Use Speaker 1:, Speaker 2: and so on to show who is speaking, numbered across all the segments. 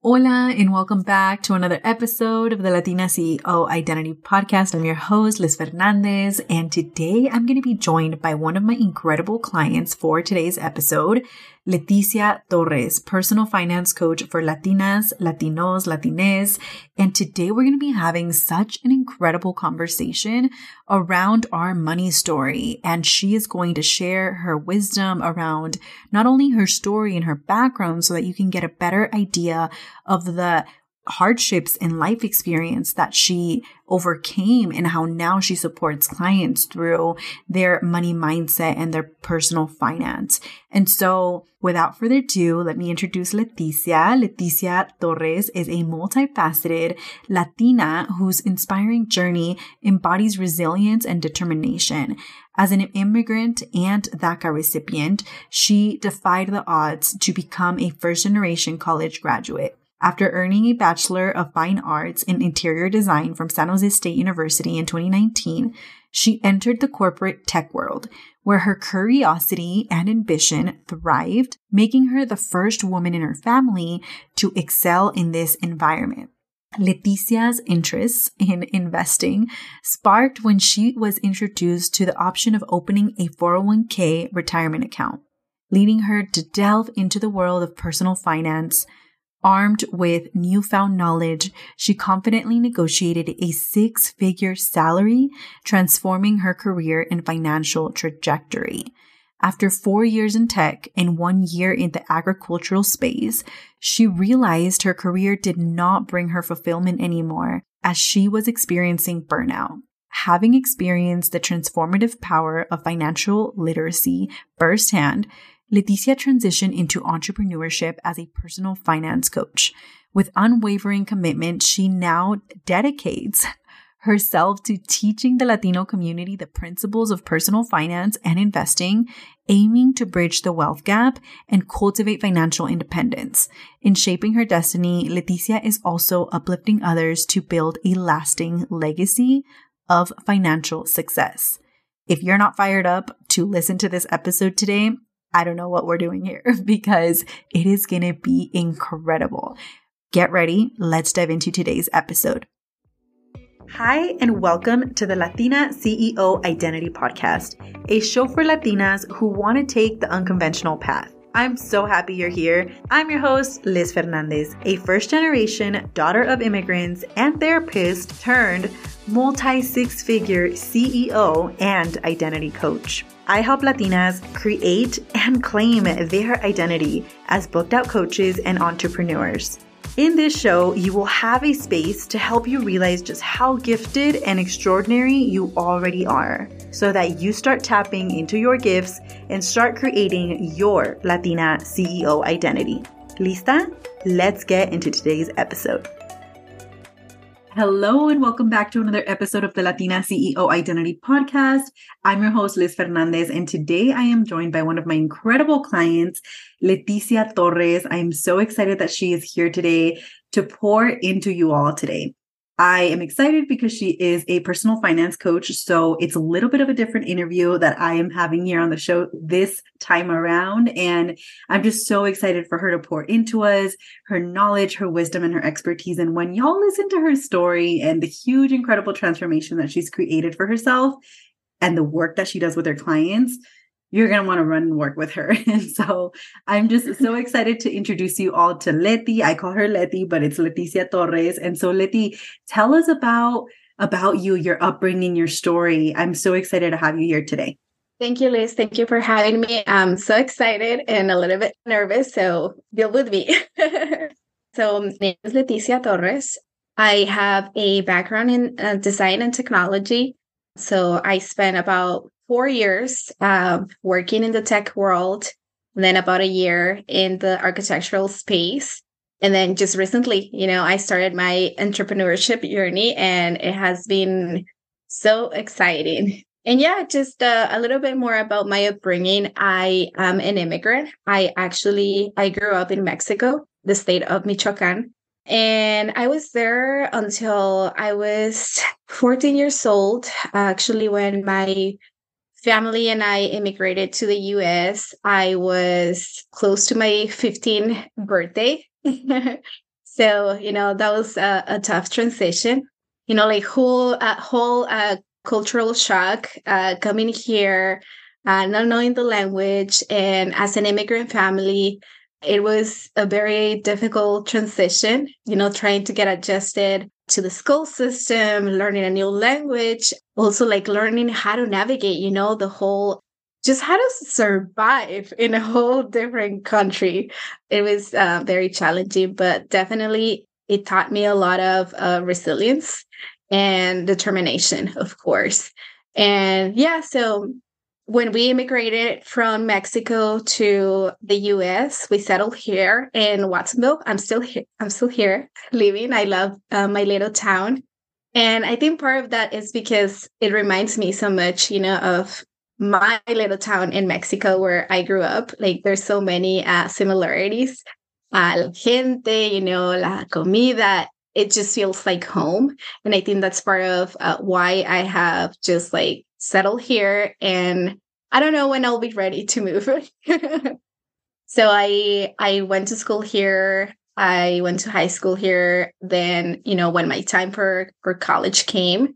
Speaker 1: Hola, and welcome back to another episode of the Latina CEO Identity Podcast. I'm your host, Liz Fernandez, and today I'm going to be joined by one of my incredible clients for today's episode, Leticia Torres, personal finance coach for Latinas, Latinos, Latines. And today we're going to be having such an incredible conversation around our money story. And she is going to share her wisdom around not only her story and her background so that you can get a better idea of the hardships and life experience that she overcame and how now she supports clients through their money mindset and their personal finance. And so without further ado, let me introduce Leticia. Leticia Torres is a multifaceted Latina whose inspiring journey embodies resilience and determination. As an immigrant and DACA recipient, she defied the odds to become a first generation college graduate. After earning a Bachelor of Fine Arts in Interior Design from San Jose State University in 2019, she entered the corporate tech world, where her curiosity and ambition thrived, making her the first woman in her family to excel in this environment. Leticia's interests in investing sparked when she was introduced to the option of opening a 401k retirement account, leading her to delve into the world of personal finance, Armed with newfound knowledge, she confidently negotiated a six figure salary, transforming her career and financial trajectory. After four years in tech and one year in the agricultural space, she realized her career did not bring her fulfillment anymore as she was experiencing burnout. Having experienced the transformative power of financial literacy firsthand, Leticia transitioned into entrepreneurship as a personal finance coach. With unwavering commitment, she now dedicates herself to teaching the Latino community the principles of personal finance and investing, aiming to bridge the wealth gap and cultivate financial independence. In shaping her destiny, Leticia is also uplifting others to build a lasting legacy of financial success. If you're not fired up to listen to this episode today, I don't know what we're doing here because it is going to be incredible. Get ready. Let's dive into today's episode. Hi, and welcome to the Latina CEO Identity Podcast, a show for Latinas who want to take the unconventional path. I'm so happy you're here. I'm your host, Liz Fernandez, a first generation daughter of immigrants and therapist turned multi six figure CEO and identity coach. I help Latinas create and claim their identity as booked out coaches and entrepreneurs. In this show, you will have a space to help you realize just how gifted and extraordinary you already are so that you start tapping into your gifts and start creating your Latina CEO identity. Lista? Let's get into today's episode. Hello, and welcome back to another episode of the Latina CEO Identity Podcast. I'm your host, Liz Fernandez, and today I am joined by one of my incredible clients, Leticia Torres. I'm so excited that she is here today to pour into you all today. I am excited because she is a personal finance coach. So it's a little bit of a different interview that I am having here on the show this time around. And I'm just so excited for her to pour into us her knowledge, her wisdom, and her expertise. And when y'all listen to her story and the huge, incredible transformation that she's created for herself and the work that she does with her clients, you're going to want to run and work with her. And so I'm just so excited to introduce you all to Leti. I call her Leti, but it's Leticia Torres. And so Leti, tell us about about you, your upbringing, your story. I'm so excited to have you here today.
Speaker 2: Thank you, Liz. Thank you for having me. I'm so excited and a little bit nervous, so deal with me. so, my name is Leticia Torres. I have a background in uh, design and technology. So, I spent about four years working in the tech world, then about a year in the architectural space. And then just recently, you know, I started my entrepreneurship journey and it has been so exciting. And yeah, just uh, a little bit more about my upbringing. I am an immigrant. I actually I grew up in Mexico, the state of Michoacan. And I was there until I was 14 years old, actually, when my family and I immigrated to the US, I was close to my 15th birthday. So, you know, that was a, a tough transition. You know, like whole uh, whole uh, cultural shock uh, coming here, uh, not knowing the language, and as an immigrant family, it was a very difficult transition. You know, trying to get adjusted to the school system, learning a new language, also like learning how to navigate. You know, the whole just how to survive in a whole different country. It was uh, very challenging, but definitely it taught me a lot of uh, resilience and determination, of course. And yeah, so when we immigrated from Mexico to the US, we settled here in Watsonville. I'm still here. I'm still here living. I love uh, my little town. And I think part of that is because it reminds me so much, you know, of my little town in Mexico where I grew up. Like there's so many uh, similarities. La gente, you know, la comida, it just feels like home. And I think that's part of uh, why I have just like settled here. And I don't know when I'll be ready to move. so I I went to school here. I went to high school here. Then, you know, when my time for, for college came,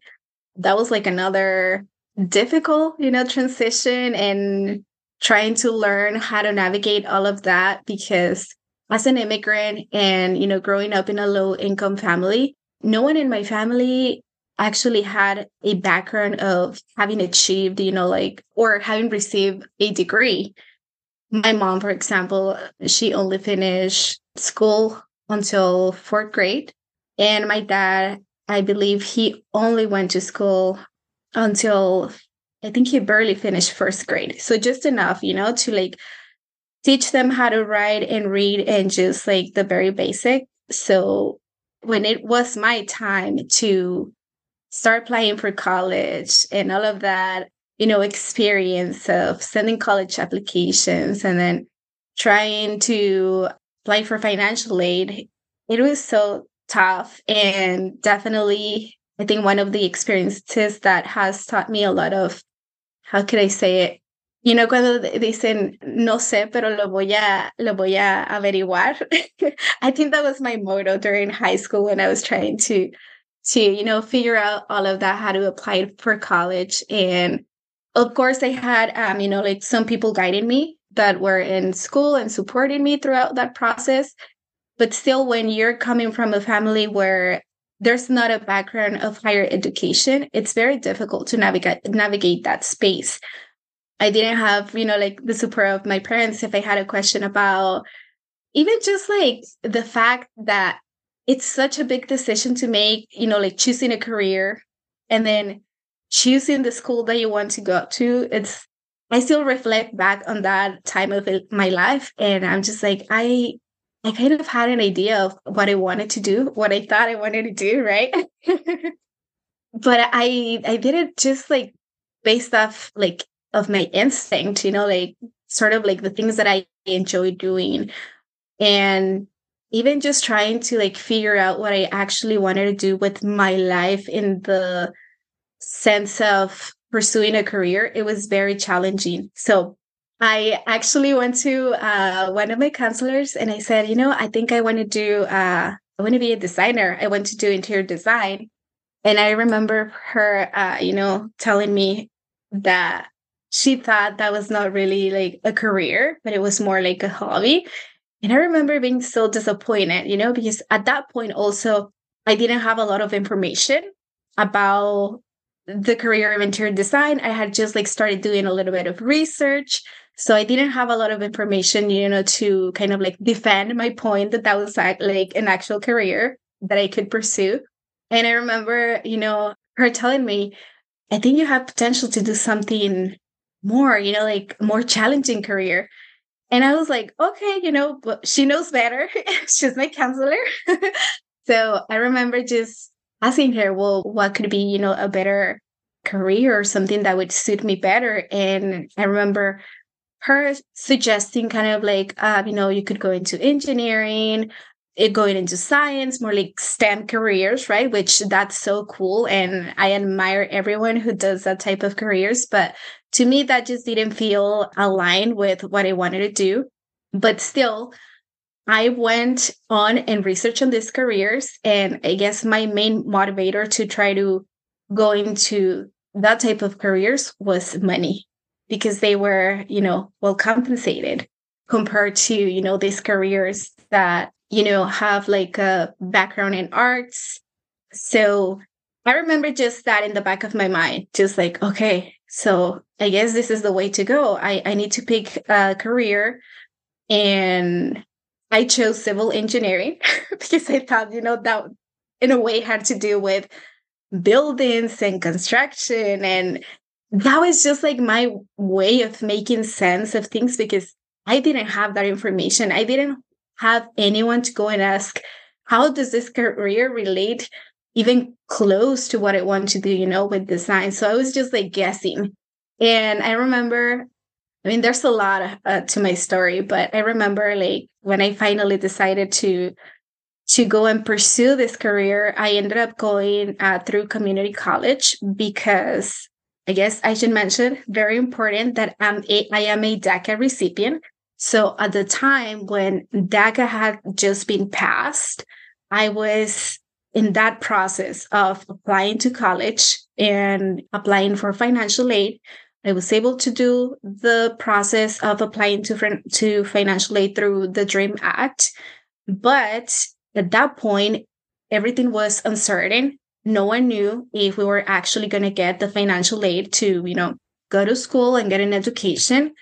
Speaker 2: that was like another difficult, you know, transition and trying to learn how to navigate all of that because as an immigrant and, you know, growing up in a low income family, no one in my family actually had a background of having achieved, you know, like, or having received a degree. My mom, for example, she only finished school until fourth grade. And my dad, I believe he only went to school until I think he barely finished first grade. So just enough, you know, to like teach them how to write and read and just like the very basic. So when it was my time to start applying for college and all of that, you know, experience of sending college applications and then trying to apply for financial aid, it was so tough and definitely I think one of the experiences that has taught me a lot of, how could I say it? You know, cuando dicen, no sé, pero lo voy a, lo voy a averiguar. I think that was my motto during high school when I was trying to, to, you know, figure out all of that, how to apply for college. And of course, I had, um, you know, like some people guiding me that were in school and supporting me throughout that process. But still, when you're coming from a family where there's not a background of higher education, it's very difficult to navigate navigate that space. I didn't have, you know, like the support of my parents if I had a question about even just like the fact that it's such a big decision to make, you know, like choosing a career and then choosing the school that you want to go to. It's I still reflect back on that time of my life and I'm just like I I kind of had an idea of what I wanted to do, what I thought I wanted to do, right? but I I did it just like based off like of my instinct, you know, like sort of like the things that I enjoy doing. And even just trying to like figure out what I actually wanted to do with my life in the sense of pursuing a career, it was very challenging. So I actually went to uh, one of my counselors and I said, you know, I think I want to do, uh, I want to be a designer. I want to do interior design. And I remember her, uh, you know, telling me that she thought that was not really like a career, but it was more like a hobby. And I remember being so disappointed, you know, because at that point also, I didn't have a lot of information about the career of interior design. I had just like started doing a little bit of research. So I didn't have a lot of information, you know, to kind of like defend my point that that was like an actual career that I could pursue. And I remember, you know, her telling me, I think you have potential to do something more, you know, like a more challenging career. And I was like, okay, you know, but she knows better. She's my counselor. so I remember just asking her, well, what could be, you know, a better career or something that would suit me better. And I remember her suggesting kind of like, uh, you know, you could go into engineering, it eh, going into science, more like STEM careers, right? Which that's so cool. And I admire everyone who does that type of careers. But to me, that just didn't feel aligned with what I wanted to do. But still, I went on and researched on these careers. And I guess my main motivator to try to go into that type of careers was money because they were, you know, well compensated compared to, you know, these careers that, you know, have like a background in arts. So I remember just that in the back of my mind, just like, okay, so I guess this is the way to go. I, I need to pick a career. And I chose civil engineering because I thought, you know, that in a way had to do with buildings and construction. And that was just like my way of making sense of things because I didn't have that information. I didn't have anyone to go and ask, how does this career relate even close to what I want to do, you know, with design. So I was just like guessing. And I remember, I mean, there's a lot uh, to my story, but I remember like when I finally decided to to go and pursue this career, I ended up going uh, through community college because I guess I should mention very important that I'm a, I am a DACA recipient. So at the time when DACA had just been passed, I was in that process of applying to college and applying for financial aid, I was able to do the process of applying to, to financial aid through the DREAM Act. But at that point, everything was uncertain. No one knew if we were actually going to get the financial aid to, you know, go to school and get an education.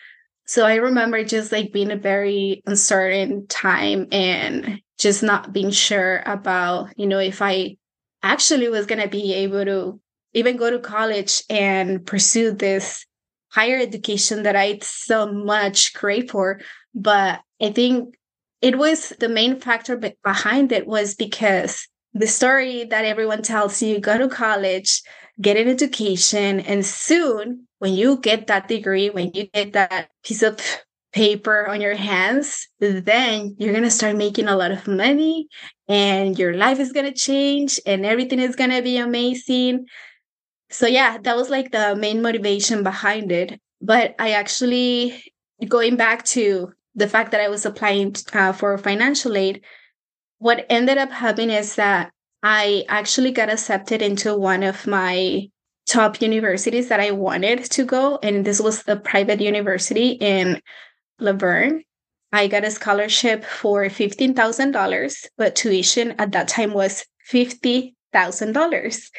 Speaker 2: So I remember just like being a very uncertain time and just not being sure about, you know, if I actually was going to be able to even go to college and pursue this higher education that I so much crave for. But I think it was the main factor behind it was because the story that everyone tells you go to college, get an education, and soon when you get that degree, when you get that piece of paper on your hands, then you're going to start making a lot of money and your life is going to change and everything is going to be amazing. So, yeah, that was like the main motivation behind it. But I actually, going back to the fact that I was applying uh, for financial aid, what ended up happening is that I actually got accepted into one of my top universities that I wanted to go. And this was a private university in La Verne. I got a scholarship for $15,000, but tuition at that time was $50,000.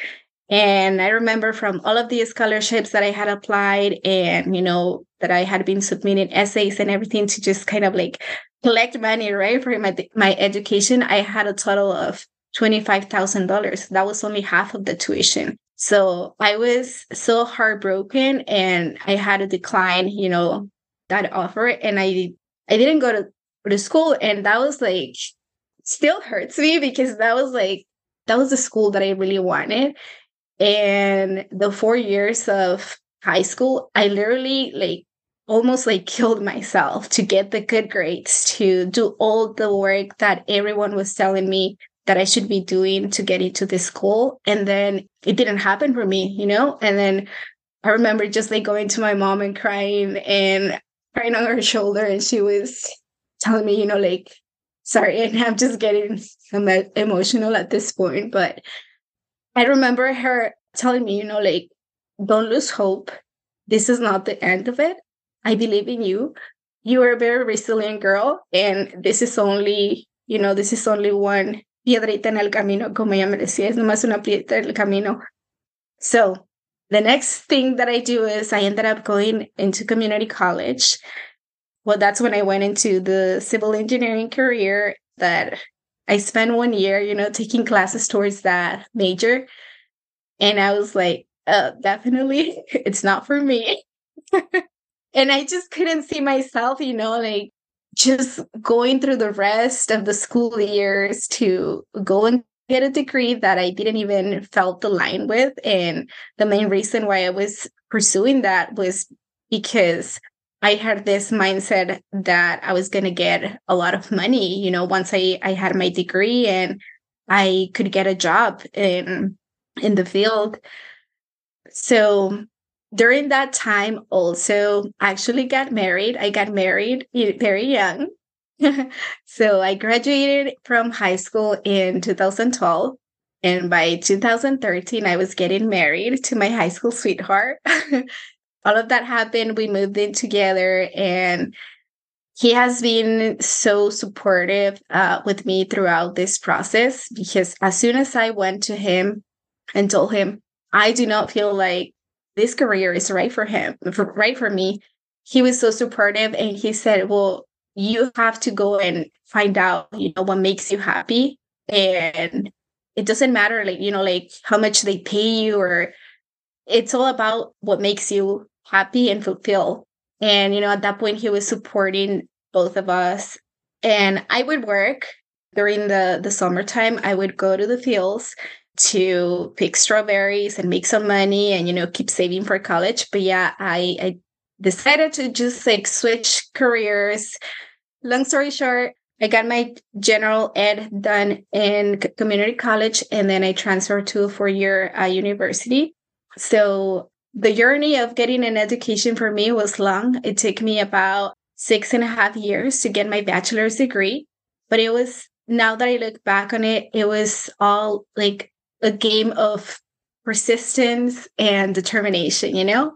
Speaker 2: And I remember from all of the scholarships that I had applied and, you know, that I had been submitting essays and everything to just kind of like collect money, right, for my, my education, I had a total of $25,000. That was only half of the tuition. So I was so heartbroken and I had to decline, you know, that offer and I I didn't go to, to school and that was like still hurts me because that was like that was the school that I really wanted. And the four years of high school, I literally like almost like killed myself to get the good grades, to do all the work that everyone was telling me that I should be doing to get into this school. And then it didn't happen for me, you know? And then I remember just like going to my mom and crying and crying on her shoulder and she was telling me, you know, like, sorry, and I'm just getting emotional at this point. But I remember her telling me, you know, like, don't lose hope. This is not the end of it. I believe in you. You are a very resilient girl, and this is only, you know, this is only one piedrita en el camino, como ella me decía, es nomás una piedra en el camino. So the next thing that I do is I ended up going into community college. Well, that's when I went into the civil engineering career that I spent one year, you know, taking classes towards that major. And I was like, uh, definitely, it's not for me. and I just couldn't see myself, you know, like just going through the rest of the school years to go and get a degree that I didn't even felt aligned with. And the main reason why I was pursuing that was because I had this mindset that I was going to get a lot of money, you know, once I, I had my degree and I could get a job in in the field. So during that time also actually got married. I got married eh, very young so I graduated from high school in 2012. And by 2013, I was getting married to my high school sweetheart. All of that happened. We moved in together, and he has been so supportive uh, with me throughout this process because as soon as I went to him and told him, I do not feel like this career is right for him, for, right for me, he was so supportive and he said, Well, you have to go and find out, you know, what makes you happy. And it doesn't matter, like, you know, like how much they pay you or it's all about what makes you happy and fulfilled. And, you know, at that point, he was supporting both of us. And I would work during the, the summertime. I would go to the fields to pick strawberries and make some money and, you know, keep saving for college. But yeah, I, I decided to just like switch careers. Long story short, I got my general ed done in community college and then I transferred to a four year uh, university. So the journey of getting an education for me was long. It took me about six and a half years to get my bachelor's degree. But it was, now that I look back on it, it was all like a game of persistence and determination, you know?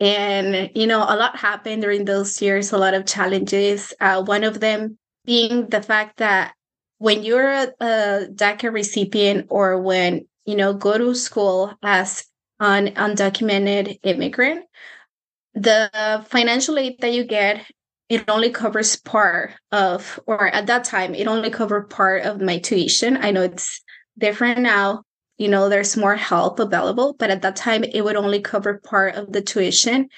Speaker 2: And, you know, a lot happened during those years, a lot of challenges. Uh, one of them being the fact that when you're a, a DACA recipient or when, you know, go to school as an undocumented immigrant, the financial aid that you get, it only covers part of, or at that time, it only covered part of my tuition. I know it's different now, you know there's more help available but at that time it would only cover part of the tuition.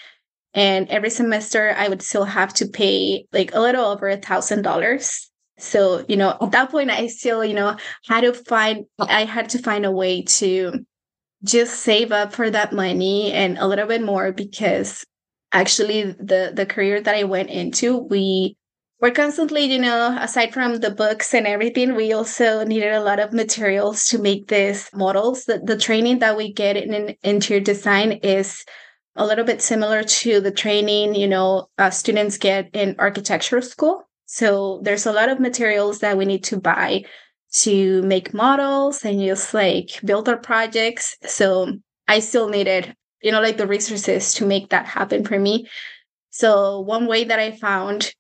Speaker 2: And every semester i would still have to pay like a little over a thousand dollars. So you know at that point i still you know had to find i had to find a way to just save up for that money and a little bit more because actually the the career that i went into we we're constantly, you know, aside from the books and everything, we also needed a lot of materials to make these models. The, the training that we get in, in interior design is a little bit similar to the training, you know, uh, students get in architecture school. So there's a lot of materials that we need to buy to make models and just like build our projects. So I still needed, you know, like the resources to make that happen for me. So one way that I found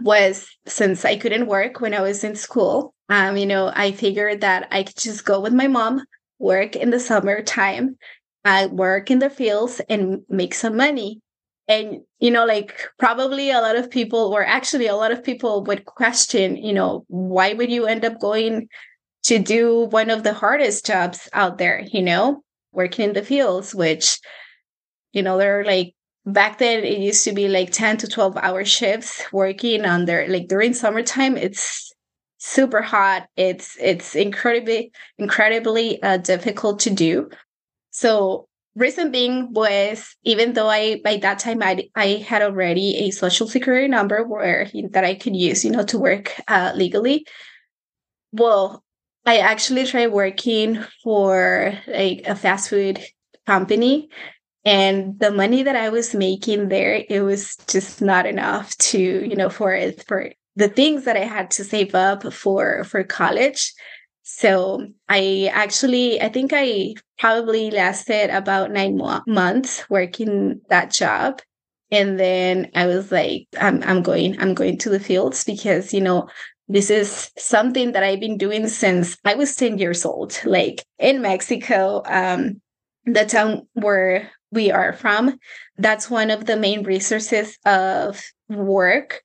Speaker 2: was since I couldn't work when I was in school, um, you know, I figured that I could just go with my mom, work in the summertime, I work in the fields and make some money. And, you know, like probably a lot of people, or actually a lot of people would question, you know, why would you end up going to do one of the hardest jobs out there, you know, working in the fields, which, you know, they're like back then it used to be like 10 to 12 hour shifts working under like during summertime. It's super hot. It's it's incredibly incredibly uh, difficult to do. So reason being was even though i by that time i i had already a social security number where that i could use you know to work uh, legally well i actually tried working for like a fast food company and the money that i was making there it was just not enough to you know for for the things that i had to save up for for college. So i actually i think i probably lasted about nine mo- months working that job. And then i was like I'm, I'm going i'm going to the fields because you know this is something that i've been doing since i was 10 years old. Like in mexico um the town where we are from, that's one of the main resources of work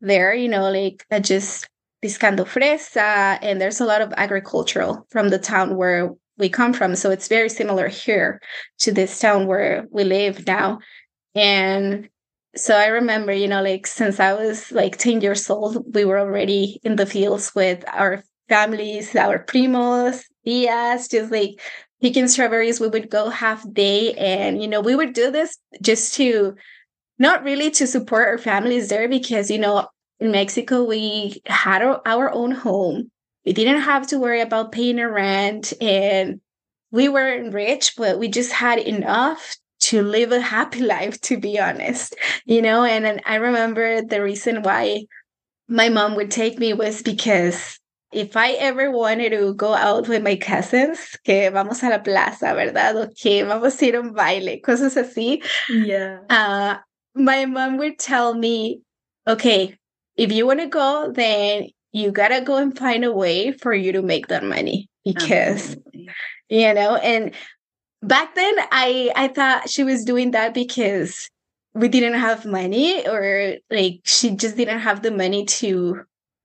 Speaker 2: there, you know, like uh, just piscando fresa, and there's a lot of agricultural from the town where we come from. So it's very similar here to this town where we live now. And so I remember, you know, like since I was like 10 years old, we were already in the fields with our families, our primos, tias, just like picking strawberries we would go half day and you know we would do this just to not really to support our families there because you know in mexico we had our, own home. We didn't have to worry about paying a rent and we weren't rich but we just had enough to live a happy life to be honest you know? And, and i remember the reason why my mom would take me was because if I ever wanted to go out with my cousins, que vamos a la plaza, ¿verdad? O que vamos a ir a un baile, cosas así.
Speaker 1: Yeah.
Speaker 2: Uh, my mom would tell me, okay, if you want to go, then you gotta go and find a way for you to make that money because Absolutely. you know and back then i i thought she was doing that because we didn't have money or like she just didn't have the money to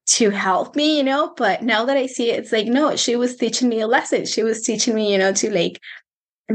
Speaker 2: to help me you know but now that i see it it's like no she was teaching me a lesson she was teaching me you know to like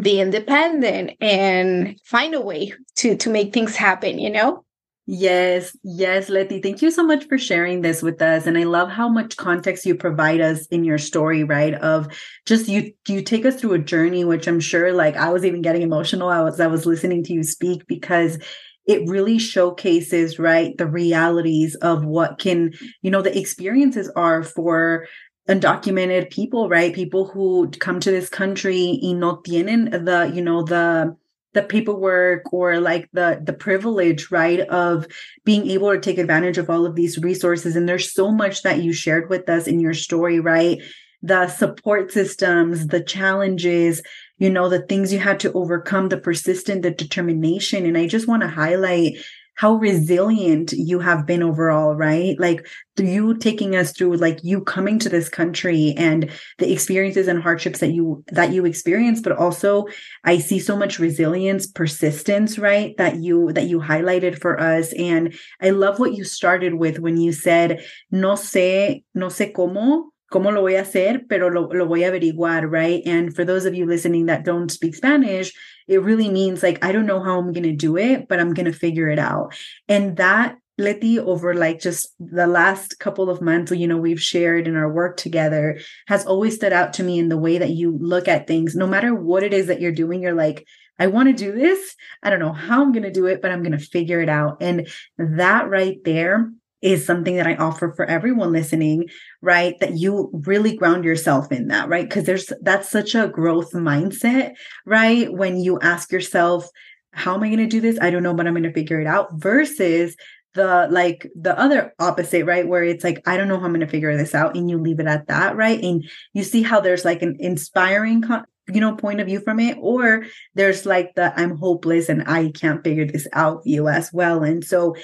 Speaker 2: be independent and find a way to to make things happen you know
Speaker 1: Yes, yes, Letty. Thank you so much for sharing this with us. And I love how much context you provide us in your story, right? Of just you you take us through a journey, which I'm sure like I was even getting emotional as I was listening to you speak because it really showcases, right, the realities of what can, you know, the experiences are for undocumented people, right? People who come to this country y no tienen the, you know, the the paperwork or like the the privilege right of being able to take advantage of all of these resources and there's so much that you shared with us in your story right the support systems the challenges you know the things you had to overcome the persistent the determination and i just want to highlight how resilient you have been overall, right? Like you taking us through like you coming to this country and the experiences and hardships that you that you experience, but also I see so much resilience, persistence, right? That you that you highlighted for us. And I love what you started with when you said, no sé, no sé cómo, ¿Cómo lo voy a hacer? Pero lo, lo voy a averiguar, right? And for those of you listening that don't speak Spanish, it really means like, I don't know how I'm going to do it, but I'm going to figure it out. And that Letty, over like just the last couple of months, you know, we've shared in our work together has always stood out to me in the way that you look at things. No matter what it is that you're doing, you're like, I want to do this. I don't know how I'm going to do it, but I'm going to figure it out. And that right there is something that I offer for everyone listening, right? That you really ground yourself in that, right? Because there's that's such a growth mindset, right? When you ask yourself, how am I going to do this? I don't know, but I'm going to figure it out versus the like the other opposite, right? Where it's like, I don't know how I'm going to figure this out. And you leave it at that, right? And you see how there's like an inspiring, you know, point of view from it, or there's like the I'm hopeless and I can't figure this out view as well. And so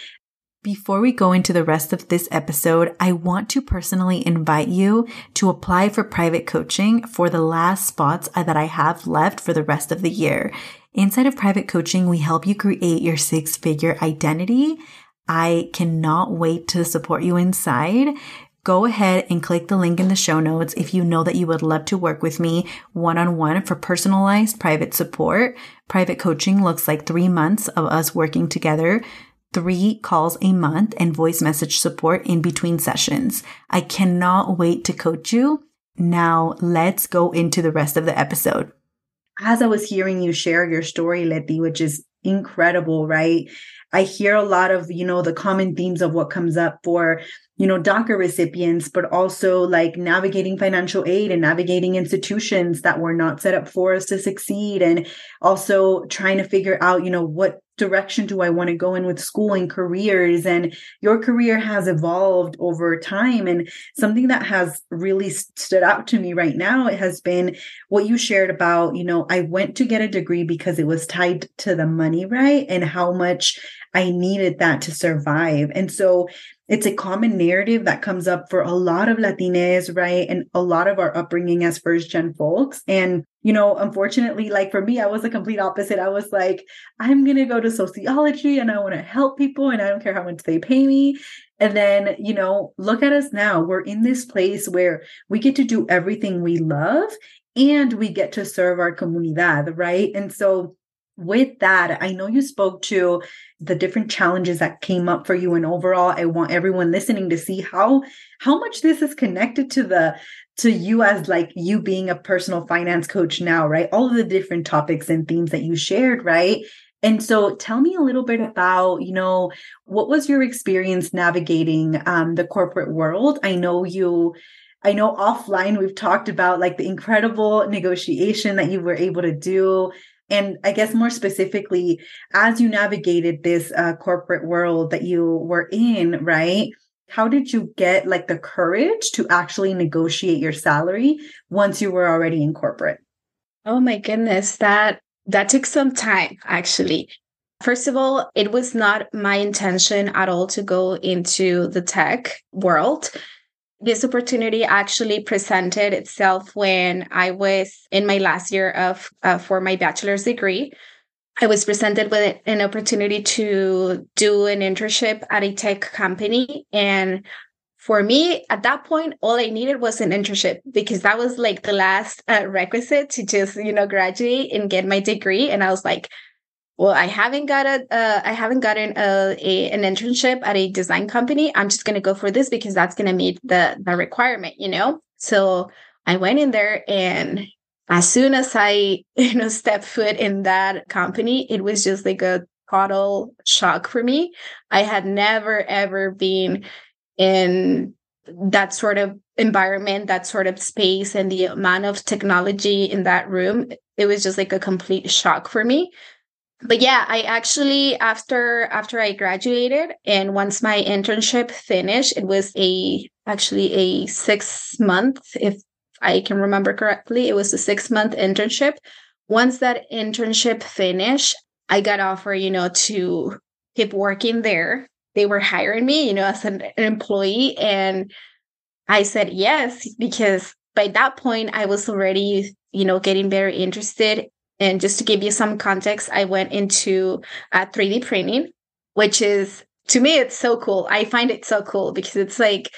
Speaker 1: before we go into the rest of this episode, I want to personally invite you to apply for private coaching for the last spots that I have left for the rest of the year. Inside of private coaching, we help you create your six figure identity. I cannot wait to support you inside. Go ahead and click the link in the show notes if you know that you would love to work with me one on one for personalized private support. Private coaching looks like three months of us working together three calls a month and voice message support in between sessions. I cannot wait to coach you. Now let's go into the rest of the episode. As I was hearing you share your story, Letty, which is incredible, right? I hear a lot of, you know, the common themes of what comes up for you know, DACA recipients, but also like navigating financial aid and navigating institutions that were not set up for us to succeed. And also trying to figure out, you know, what direction do I want to go in with school and careers? And your career has evolved over time. And something that has really stood out to me right now, it has been what you shared about, you know, I went to get a degree because it was tied to the money, right? And how much I needed that to survive. And so it's a common narrative that comes up for a lot of Latinas, right? And a lot of our upbringing as first gen folks. And, you know, unfortunately, like for me, I was the complete opposite. I was like, I'm going to go to sociology and I want to help people and I don't care how much they pay me. And then, you know, look at us now. We're in this place where we get to do everything we love and we get to serve our comunidad, right? And so, with that, I know you spoke to the different challenges that came up for you and overall I want everyone listening to see how how much this is connected to the to you as like you being a personal finance coach now, right? All of the different topics and themes that you shared, right? And so tell me a little bit about, you know, what was your experience navigating um, the corporate world? I know you I know offline we've talked about like the incredible negotiation that you were able to do and I guess more specifically, as you navigated this uh, corporate world that you were in, right? How did you get like the courage to actually negotiate your salary once you were already in corporate?
Speaker 2: Oh my goodness, that that took some time actually. First of all, it was not my intention at all to go into the tech world. This opportunity actually presented itself when I was in my last year of uh, for my bachelor's degree. I was presented with an opportunity to do an internship at a tech company. And for me, at that point, all I needed was an internship because that was like the last uh, requisite to just, you know, graduate and get my degree. And I was like, well, I haven't got a, uh, I haven't gotten a, a, an internship at a design company. I'm just going to go for this because that's going to meet the, the requirement, you know? So I went in there and as soon as I, you know, stepped foot in that company, it was just like a total shock for me. I had never ever been in that sort of environment, that sort of space, and the amount of technology in that room. It was just like a complete shock for me. But yeah, I actually after after I graduated and once my internship finished, it was a actually a six month, if I can remember correctly, it was a six month internship. Once that internship finished, I got offered, you know, to keep working there. They were hiring me, you know, as an, employee. And I said yes, because by that point, I was already, you know, getting very interested. And just to give you some context, I went into uh, 3D printing, which is to me, it's so cool. I find it so cool because it's like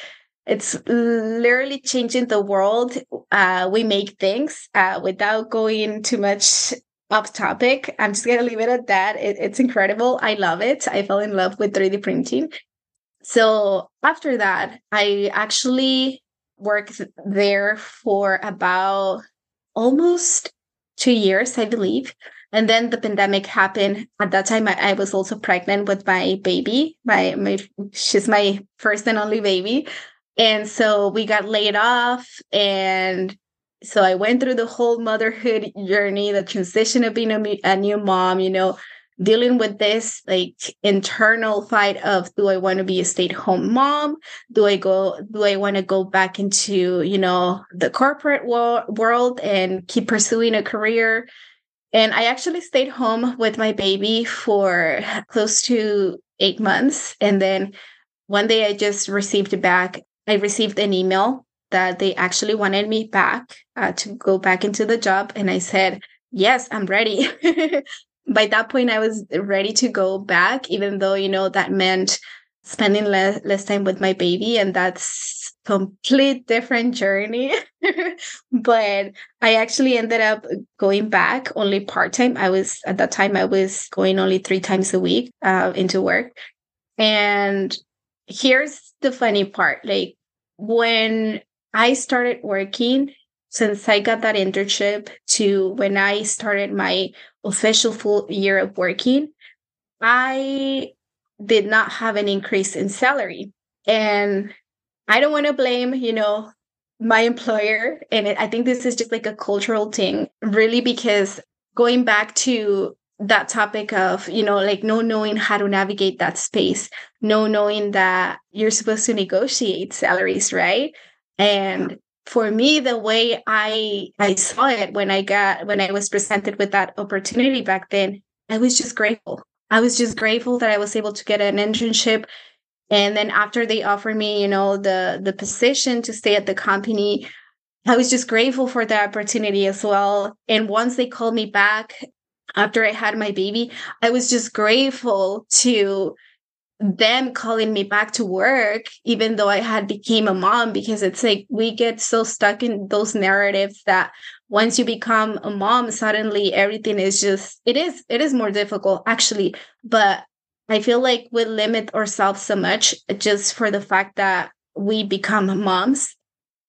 Speaker 2: it's literally changing the world. Uh, we make things uh, without going too much off topic. I'm just gonna leave it at that. It, it's incredible. I love it. I fell in love with 3D printing. So after that, I actually worked there for about almost two years, I believe. And then the pandemic happened. At that time, I, I was also pregnant with my baby. My, my she's my first and only baby. And so we got laid off. And so I went through the whole motherhood journey, the transition of being a, a new mom, you know, dealing with this like internal fight of do I want to be a stay-at-home mom? Do I go do I want to go back into, you know, the corporate wo- world and keep pursuing a career? And I actually stayed home with my baby for close to 8 months and then one day I just received back I received an email that they actually wanted me back uh, to go back into the job. And I said, yes, I'm ready. By that point, I was ready to go back, even though, you know, that meant spending less, less time with my baby. And that's complete different journey. but I actually ended up going back only part time. I was at that time, I was going only three times a week uh, into work. And here's the funny part like when I started working, since I got that internship to when I started my official full year of working, I did not have an increase in salary. And I don't want to blame, you know, my employer. And I think this is just like a cultural thing, really, because going back to that topic of you know like no knowing how to navigate that space no knowing that you're supposed to negotiate salaries right? And for me the way i i saw it when i got when i was presented with that opportunity back then i was just grateful. I was just grateful that i was able to get an internship. And then after they offered me you know the the position to stay at the company I was just grateful for the opportunity as well. And once they called me back, after I had my baby, I was just grateful to them calling me back to work even though i had became a mom because it's like we get so stuck in those narratives that once you become a mom suddenly everything is just it is it is more difficult actually. But i feel like we limit ourselves so much just for the fact that we become moms.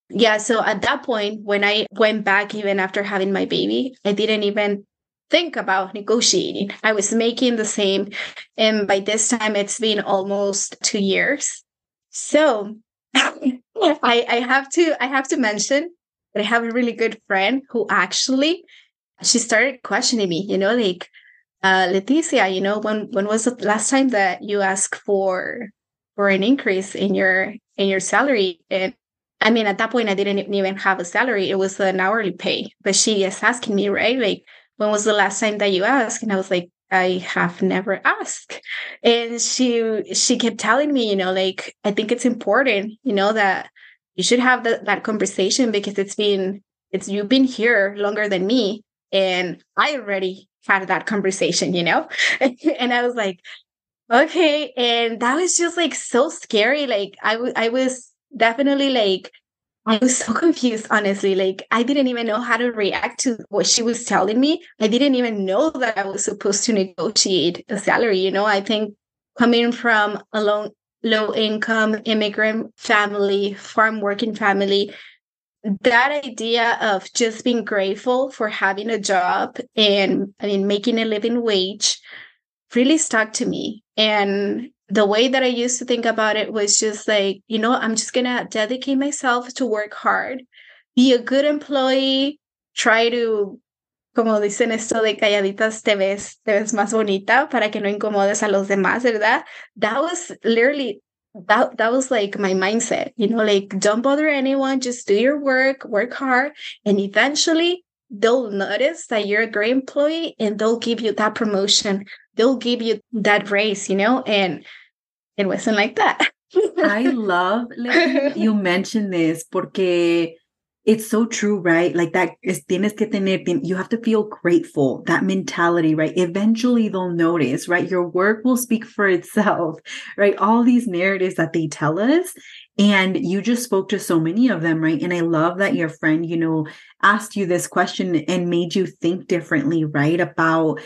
Speaker 2: Yeah so at that point when i went back even after having my baby i didn't even think about negotiating. I was making the same. And by this time, it's been almost two years. So I, I have to I have to mention that I have a really good friend who actually she started questioning me, you know, like uh Leticia, you know, when when was the last time that you asked for for an increase in your in your salary and I mean, at that point, I didn't even have a salary. It was an hourly pay. But she is asking me, right? Like, when was the last time that you asked? And I was like, I have never asked. And she she kept telling me, you know, like, I think it's important, you know, that you should have the, that conversation because it's been it's you've been here longer than me. And I already had that conversation, you know? and I was like, okay. And that was just like so scary. Like I, w- I was definitely like I was so confused, honestly. Like, I didn't even know how to react to what she was telling me. I didn't even know that I was supposed to negotiate a salary. You know, I think coming from a low, low income immigrant family, farm working family, that idea of just being grateful for having a job and, I mean, making a living wage really stuck to me. And the way that I used to think about it was just like, you know, I'm just going to dedicate myself to work hard, be a good employee, try to, como dicen esto de calladitas te ves, te ves más bonita para que no incomodes a los demás, ¿verdad? That was literally that that was like my mindset you know like don't bother anyone just do your work work hard and eventually they'll notice that you're a great employee and they'll give you that promotion they'll give you that raise you know and it wasn't like that.
Speaker 1: I love you mentioned this porque it's so true, right? Like that is tienes que tener, you have to feel grateful, that mentality, right? Eventually they'll notice, right? Your work will speak for itself, right? All these narratives that they tell us. And you just spoke to so many of them, right? And I love that your friend, you know, asked you this question and made you think differently, right? About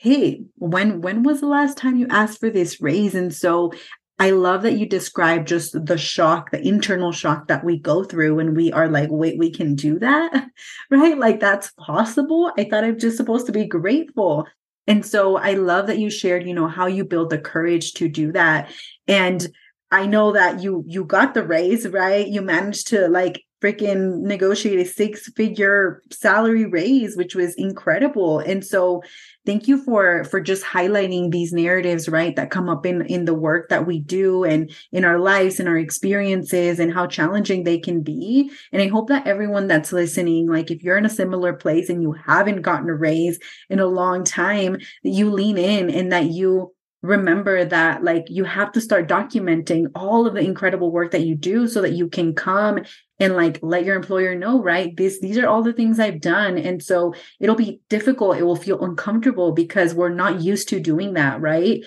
Speaker 1: hey when when was the last time you asked for this raise? And so i love that you describe just the shock the internal shock that we go through when we are like wait we can do that? Right? Like that's possible. I thought i'm just supposed to be grateful. And so i love that you shared you know how you build the courage to do that. And i know that you you got the raise right? You managed to like freaking negotiate a six figure salary raise which was incredible. And so thank you for for just highlighting these narratives right that come up in in the work that we do and in our lives and our experiences and how challenging they can be. And i hope that everyone that's listening like if you're in a similar place and you haven't gotten a raise in a long time that you lean in and that you remember that like you have to start documenting all of the incredible work that you do so that you can come and like let your employer know right? This these are all the things i've done. And so it'll be difficult. It will feel uncomfortable because we're not used to doing that right?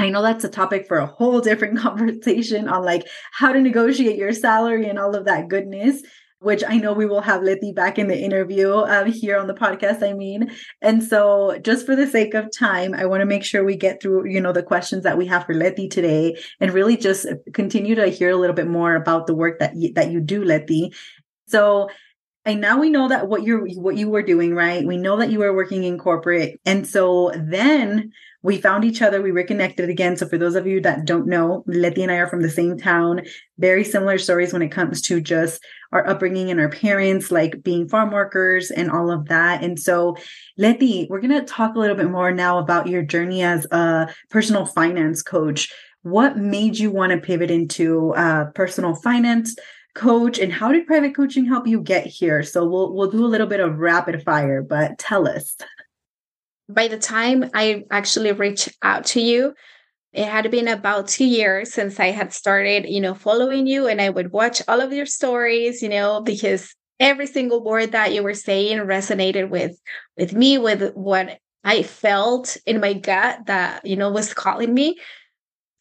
Speaker 1: I know that's a topic for a whole different conversation on like how to negotiate your salary and all of that goodness which I know we will have Letty back in the interview um, here on the podcast. I mean, and so just for the sake of time, I want to make sure we get through, you know, the questions that we have for Letty today, and really just continue to hear a little bit more about the work that you, that you do, Letty. So. And now we know that what you're what you were doing, right? We know that you were working in corporate. And so then we found each other. We reconnected again. So for those of you that don't know, Letty and I are from the same town. Very similar stories when it comes to just our upbringing and our parents, like being farm workers and all of that. And so, Letty, we're going to talk a little bit more now about your journey as a personal finance coach. What made you want to pivot into uh, personal finance? coach and how did private coaching help you get here so we'll we'll do a little bit of rapid fire but tell us
Speaker 2: by the time I actually reached out to you, it had been about two years since I had started, you know, following you and I would watch all of your stories, you know, because every single word that you were saying resonated with with me, with what I felt in my gut that, you know, was calling me.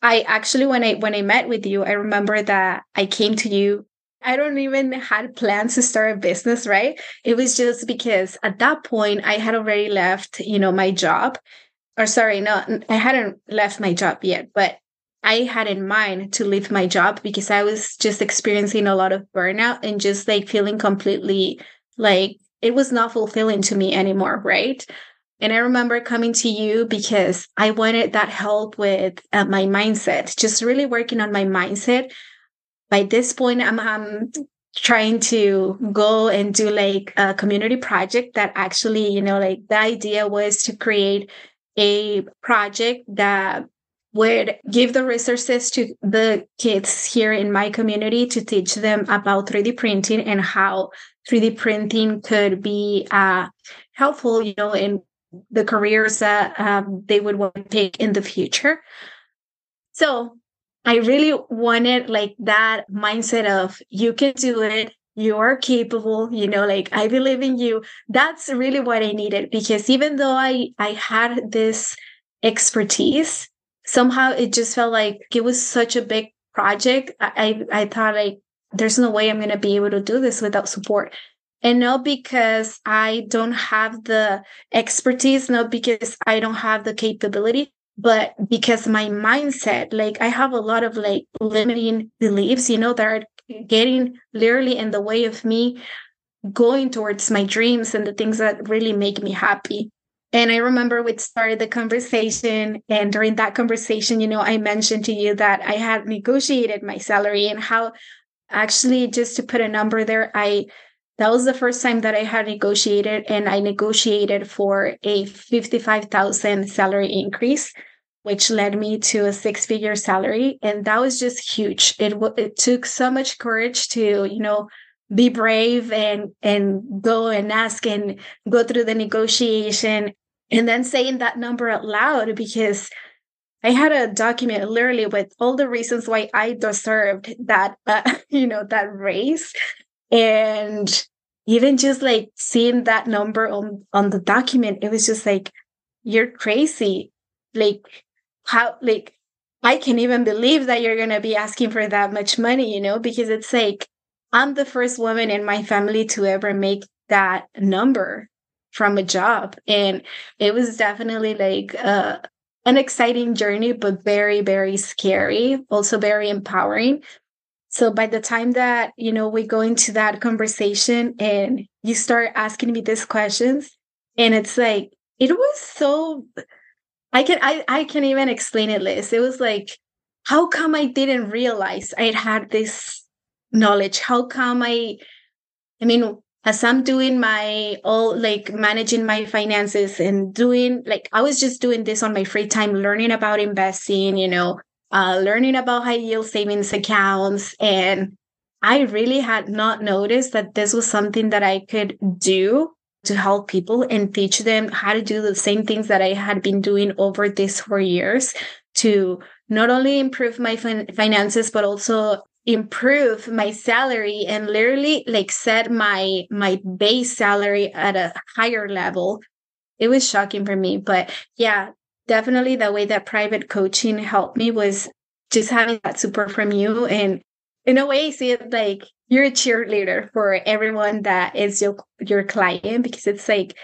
Speaker 2: I actually when I when I met with you, I remember that I came to you I don't even had plans to start a business, right? It was just because at that point I had already left, you know, my job. Or sorry, no, I hadn't left my job yet, but I had in mind to leave my job because I was just experiencing a lot of burnout and just like feeling completely like it was not fulfilling to me anymore, right? And I remember coming to you because I wanted that help with uh, my mindset, just really working on my mindset by this point, I'm, I'm trying to go and do like a community project that actually, you know, like the idea was to create a project that would give the resources to the kids here in my community to teach them about 3D printing and how 3D printing could be uh, helpful, you know, in the careers that um, they would want to take in the future. So I really wanted like that mindset of you can do it, you're capable, you know, like I believe in you. That's really what I needed because even though I I had this expertise, somehow it just felt like it was such a big project. I I, I thought like there's no way I'm going to be able to do this without support. And not because I don't have the expertise, not because I don't have the capability, but because my mindset, like I have a lot of like limiting beliefs, you know, that are getting literally in the way of me going towards my dreams and the things that really make me happy. And I remember we started the conversation. And during that conversation, you know, I mentioned to you that I had negotiated my salary and how actually, just to put a number there, I that was the first time that I had negotiated, and I negotiated for a 55,000 salary increase, which led me to a six figure salary. And that was just huge. It, it took so much courage to, you know, be brave and and go and ask and go through the negotiation and then saying that number out loud because I had a document literally with all the reasons why I deserved that, uh, you know, that raise. And even just like seeing that number on, on the document, it was just like, you're crazy. Like, how, like, I can't even believe that you're going to be asking for that much money, you know, because it's like, I'm the first woman in my family to ever make that number from a job. And it was definitely like uh, an exciting journey, but very, very scary, also very empowering. So by the time that, you know, we go into that conversation and you start asking me these questions, and it's like, it was so I can I, I can't even explain it, Liz. It was like, how come I didn't realize I had this knowledge? How come I I mean, as I'm doing my all like managing my finances and doing like I was just doing this on my free time, learning about investing, you know, uh, learning about high yield savings accounts. And I really had not noticed that this was something that I could do to help people and teach them how to do the same things that I had been doing over these four years to not only improve my fin- finances, but also improve my salary and literally like set my my base salary at a higher level it was shocking for me but yeah definitely the way that private coaching helped me was just having that support from you. And in a way see it like you're a cheerleader for everyone that is your your client because it's like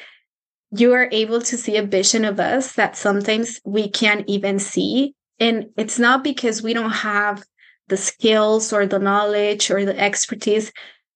Speaker 2: you are able to see a vision of us that sometimes we can't even see. And it's not because we don't have the skills or the knowledge or the expertise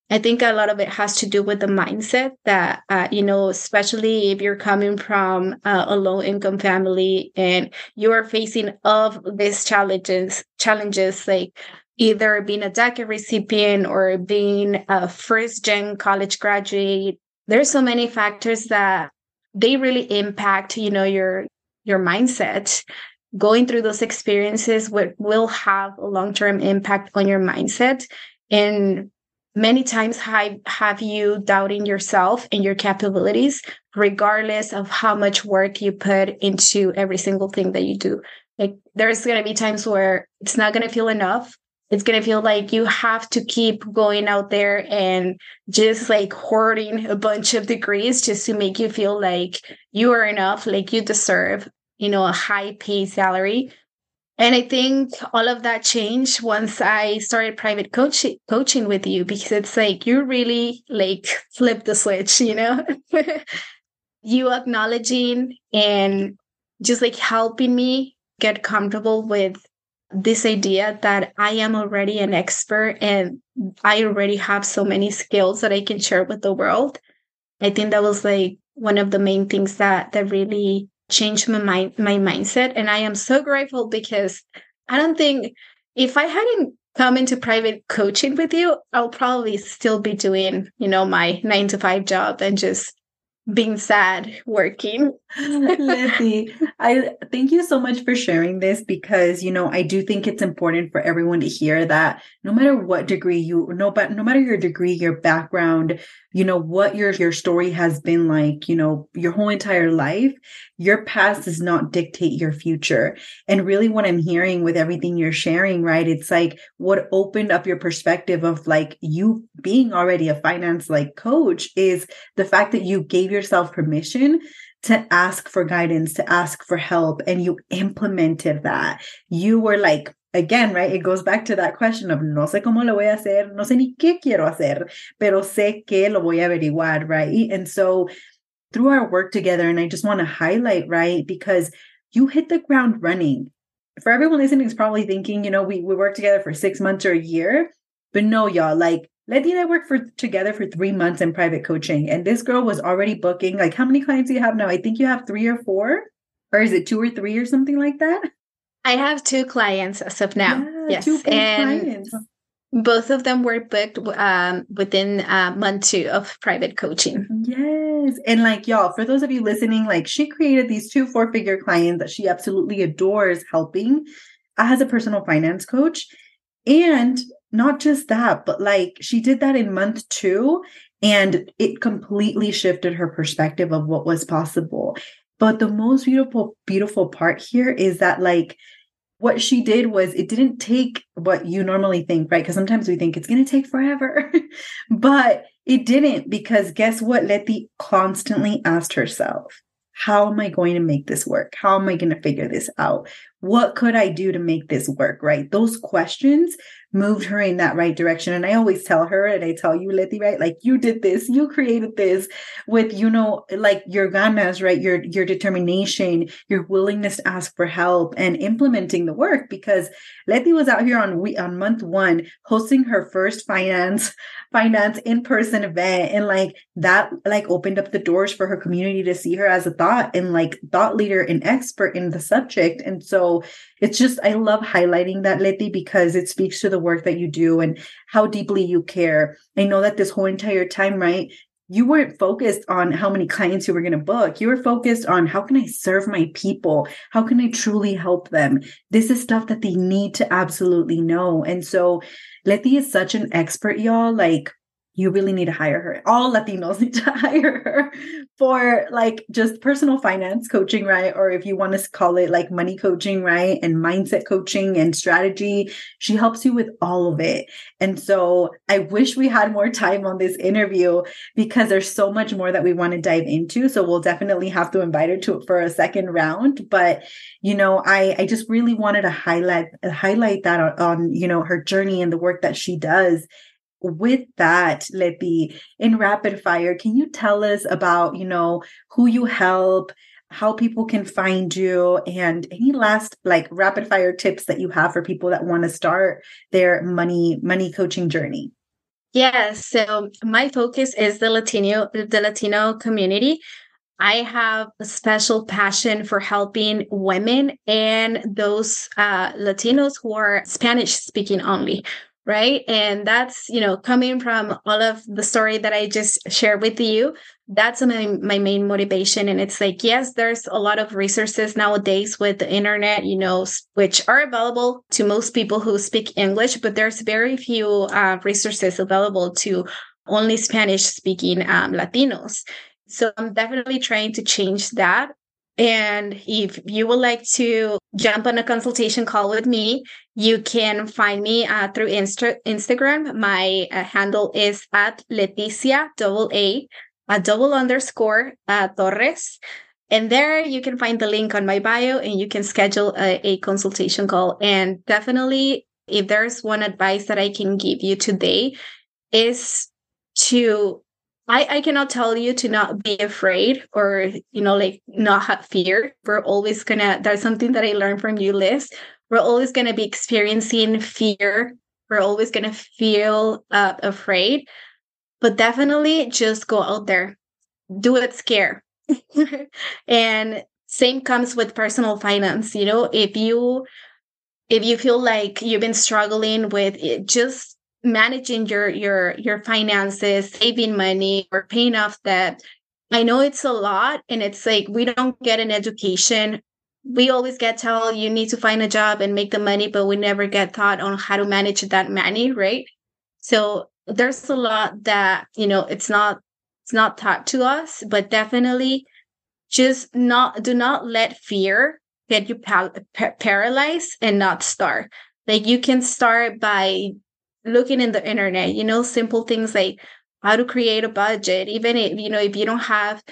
Speaker 2: i think a lot of it has to do with the mindset that uh, you know especially if you're coming from uh, a low income family and you are facing of these challenges challenges like either being a DACA recipient or being a first gen college graduate there's so many factors that they really impact you know your your mindset. Going through those experiences will, will have a long-term impact on your mindset. And many times have, have you doubting yourself and your capabilities regardless of how much work you put into every single thing that you do like there's going to be times where it's not going to feel enough it's going to feel like you have to keep going out there and just like hoarding a bunch of degrees just to make you feel like you are enough like you deserve you know, a high paid salary. And I think all of that changed once I started private coaching coaching with you because it's like you really like flip the switch, you know? you acknowledging and just like helping me get comfortable with this idea that I am already an expert and I already have so many skills that I can share with the world. I think that was like one of the main things that that really changed my mind, my mindset. And I am so grateful because I don't think if I hadn't come into private coaching with you, I'll probably still be doing, you know, my nine to five job and just being sad working.
Speaker 1: Letty, I thank you so much for sharing this because you know I do think it's important for everyone to hear that no matter what degree you no but no matter your degree, your background, you know what your your story has been like, you know, your whole entire life, your past does not dictate your future. And really what I'm hearing with everything you're sharing, right? It's like what opened up your perspective of like you being already a finance like coach is the fact that you gave yourself permission to ask for guidance, to ask for help, and you implemented that. You were like, again, right? It goes back to that question of no sé cómo lo voy a hacer, no sé ni qué quiero hacer, pero sé que lo voy a averiguar, right? And so through our work together, and I just want to highlight, right? Because you hit the ground running. For everyone listening is probably thinking, you know, we, we worked together for six months or a year, but no, y'all, like Letty and I worked for together for three months in private coaching, and this girl was already booking. Like, how many clients do you have now? I think you have three or four, or is it two or three or something like that?
Speaker 2: I have two clients as of now. Yeah, yes, and clients. both of them were booked um, within uh, month two of private coaching.
Speaker 1: Yes, and like y'all, for those of you listening, like she created these two four-figure clients that she absolutely adores helping as a personal finance coach, and not just that, but like she did that in month two and it completely shifted her perspective of what was possible. But the most beautiful, beautiful part here is that like what she did was it didn't take what you normally think, right? Because sometimes we think it's going to take forever, but it didn't because guess what? Letty constantly asked herself, how am I going to make this work? How am I going to figure this out? What could I do to make this work? Right. Those questions moved her in that right direction. And I always tell her, and I tell you, Letty, right? Like you did this, you created this with, you know, like your ganas, right? Your your determination, your willingness to ask for help and implementing the work. Because Letty was out here on we on month one hosting her first finance finance in-person event. And like that like opened up the doors for her community to see her as a thought and like thought leader and expert in the subject. And so it's just I love highlighting that Letty because it speaks to the work that you do and how deeply you care. I know that this whole entire time, right? You weren't focused on how many clients you were going to book. You were focused on how can I serve my people? How can I truly help them? This is stuff that they need to absolutely know. And so Letty is such an expert, y'all. Like you really need to hire her. All Latinos need to hire her for like just personal finance coaching, right? Or if you want to call it like money coaching, right? And mindset coaching and strategy. She helps you with all of it. And so I wish we had more time on this interview because there's so much more that we want to dive into. So we'll definitely have to invite her to for a second round. But you know, I I just really wanted to highlight highlight that on, on you know her journey and the work that she does with that, Letty, in rapid fire, can you tell us about, you know, who you help, how people can find you, and any last like rapid fire tips that you have for people that want to start their money money coaching journey?
Speaker 2: Yes. So my focus is the Latino the Latino community. I have a special passion for helping women and those uh, Latinos who are Spanish speaking only, right? And that's you know coming from all of the story that i just shared with you that's my, my main motivation. And it's like yes there's a lot of resources nowadays with the internet you know which are available to most people who speak english but there's very few uh, resources available to only spanish speaking um, latinos. So i'm definitely trying to change that and if you would like to jump on a consultation call with me, you can find me uh, through Insta- Instagram. My uh, handle is at Leticia double A, a double underscore uh, Torres. And there you can find the link on my bio and you can schedule a, a consultation call. And definitely, if there's one advice that I can give you today, is to I, I cannot tell you to not be afraid or, you know, like not have fear. We're always gonna, that's something that I learned from you, Liz. We're always gonna be experiencing fear. We're always gonna feel uh, afraid, but definitely just go out there, do it scare. and same comes with personal finance. You know, if you, if you feel like you've been struggling with it, just managing your your your finances saving money or paying off debt I know it's a lot and it's like we don't get an education. We always get told you need to find a job and make the money, but we never get taught on how to manage that money, right? So there's a lot that, you know, it's not it's not taught to us, but definitely just not do not let fear get you pa- pa- paralyzed and not start. Like you can start by looking in the internet, you know, simple things like how to create a budget, even if, you know, if you don't have,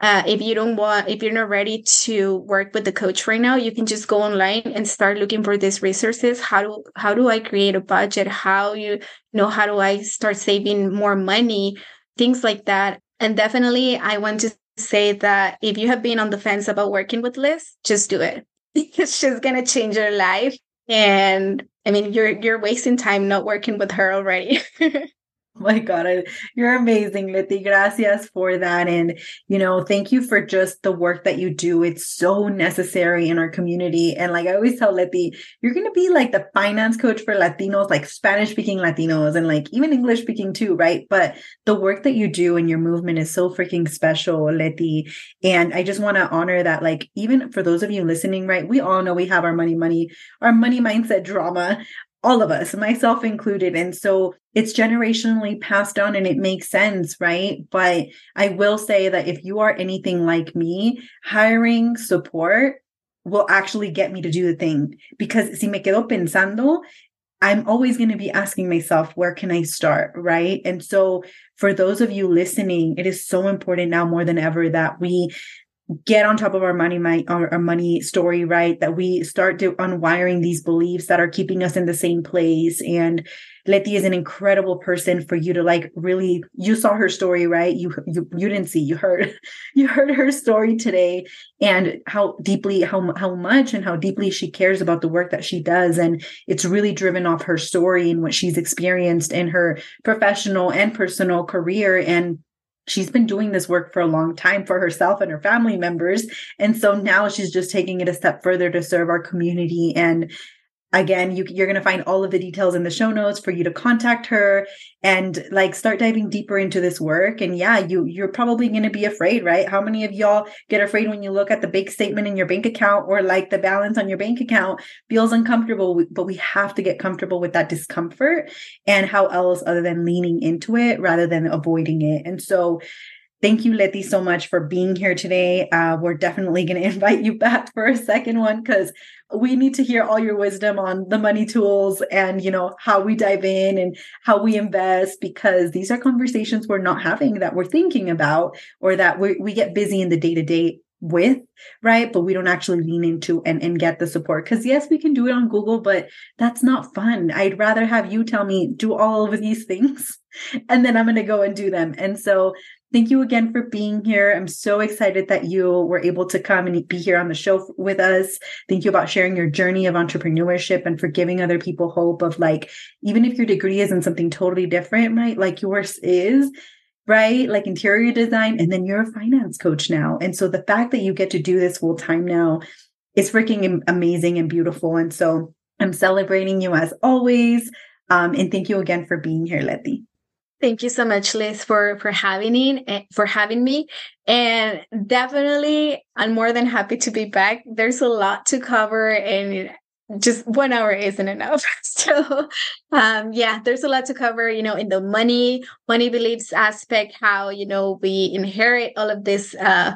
Speaker 2: uh, if you don't want, if you're not ready to work with the coach right now, you can just go online and start looking for these resources. How do, how do I create a budget? How you, know, how do I start saving more money? Things like that. And definitely I want to say that if you have been on the fence about working with Liz, just do it. it's just going to change your life. And I mean, you're you're wasting time not working with her already.
Speaker 1: my God, I, you're amazing, Leti. Gracias for that. And, you know, thank you for just the work that you do. It's so necessary in our community. And like I always tell Leti, you're going to be like the finance coach for Latinos, like Spanish speaking Latinos and like even English speaking too, right? But the work that you do and your movement is so freaking special, Leti. And I just want to honor that, like, even for those of you listening, right? We all know we have our money, money, our money mindset drama all of us, myself included. And so it's generationally passed on and it makes sense, right? But I will say that if you are anything like me, hiring support will actually get me to do the thing because si me quedo pensando, I'm always going to be asking myself, where can I start? Right. And so for those of you listening, it is so important now more than ever that we get on top of our money my our, our, money story right? That we start to unwiring these beliefs that are keeping us in the same place. And Leti is an incredible person for you to like really you saw her story right? You you you didn't see you heard you heard her story today and how deeply how how much and how deeply she cares about the work that she does. And it's really driven off her story and what she's experienced in her professional and personal career. And she's been doing this work for a long time for herself and her family members. And so now she's just taking it a step further to serve our community and again you, you're going to find all of the details in the show notes for you to contact her and like start diving deeper into this work. And yeah you you're probably going to be afraid right? How many of y'all get afraid when you look at the big statement in your bank account or like the balance on your bank account feels uncomfortable? But we have to get comfortable with that discomfort and how else other than leaning into it rather than avoiding it. And so Thank you, Letty, so much for being here today. Uh, we're definitely going to invite you back for a second one because we need to hear all your wisdom on the money tools and you know how we dive in and how we invest because these are conversations we're not having that we're thinking about or that we we get busy in the day to day with right? But we don't actually lean into and, and get the support. Because yes we can do it on google but that's not fun. I'd rather have you tell me do all of these things and then i'm going to go and do them. And so Thank you again for being here. I'm so excited that you were able to come and be here on the show with us. Thank you about sharing your journey of entrepreneurship and for giving other people hope of like, even if your degree isn't something totally different, right? Like yours is, right? Like interior design, and then you're a finance coach now. And so the fact that you get to do this full time now is freaking amazing and beautiful. And so I'm celebrating you as always. Um, and thank you again for being here, Leti.
Speaker 2: Thank you so much, Liz, for for having me eh, for having me. And definitely, I'm more than happy to be back. There's a lot to cover, and just one hour isn't enough. So, um, yeah, there's a lot to cover. You know, in the money money beliefs aspect, how you know we inherit all of this uh,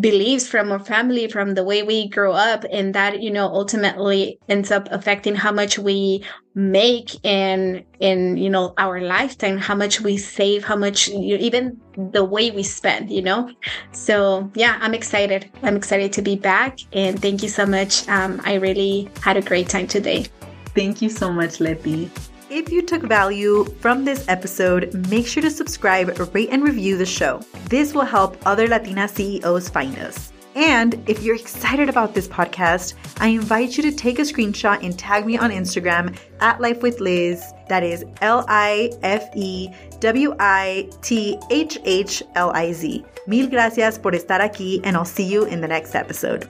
Speaker 2: beliefs from our family from the way we grow up and that you know ultimately ends up affecting how much we make in in you know our lifetime how much we save how much you, even the way we spend you know? So yeah i'm excited. I'm excited to be back and thank you so much. Um, i really had a great time today.
Speaker 1: Thank you so much Leti. If you took value from this episode, make sure to subscribe, rate, and review the show. This will help other Latina CEOs find us. And if you're excited about this podcast, I invite you to take a screenshot and tag me on Instagram at Life with Liz. That is L I F E W I T H H L I Z. Mil gracias por estar aquí, and I'll see you in the next episode.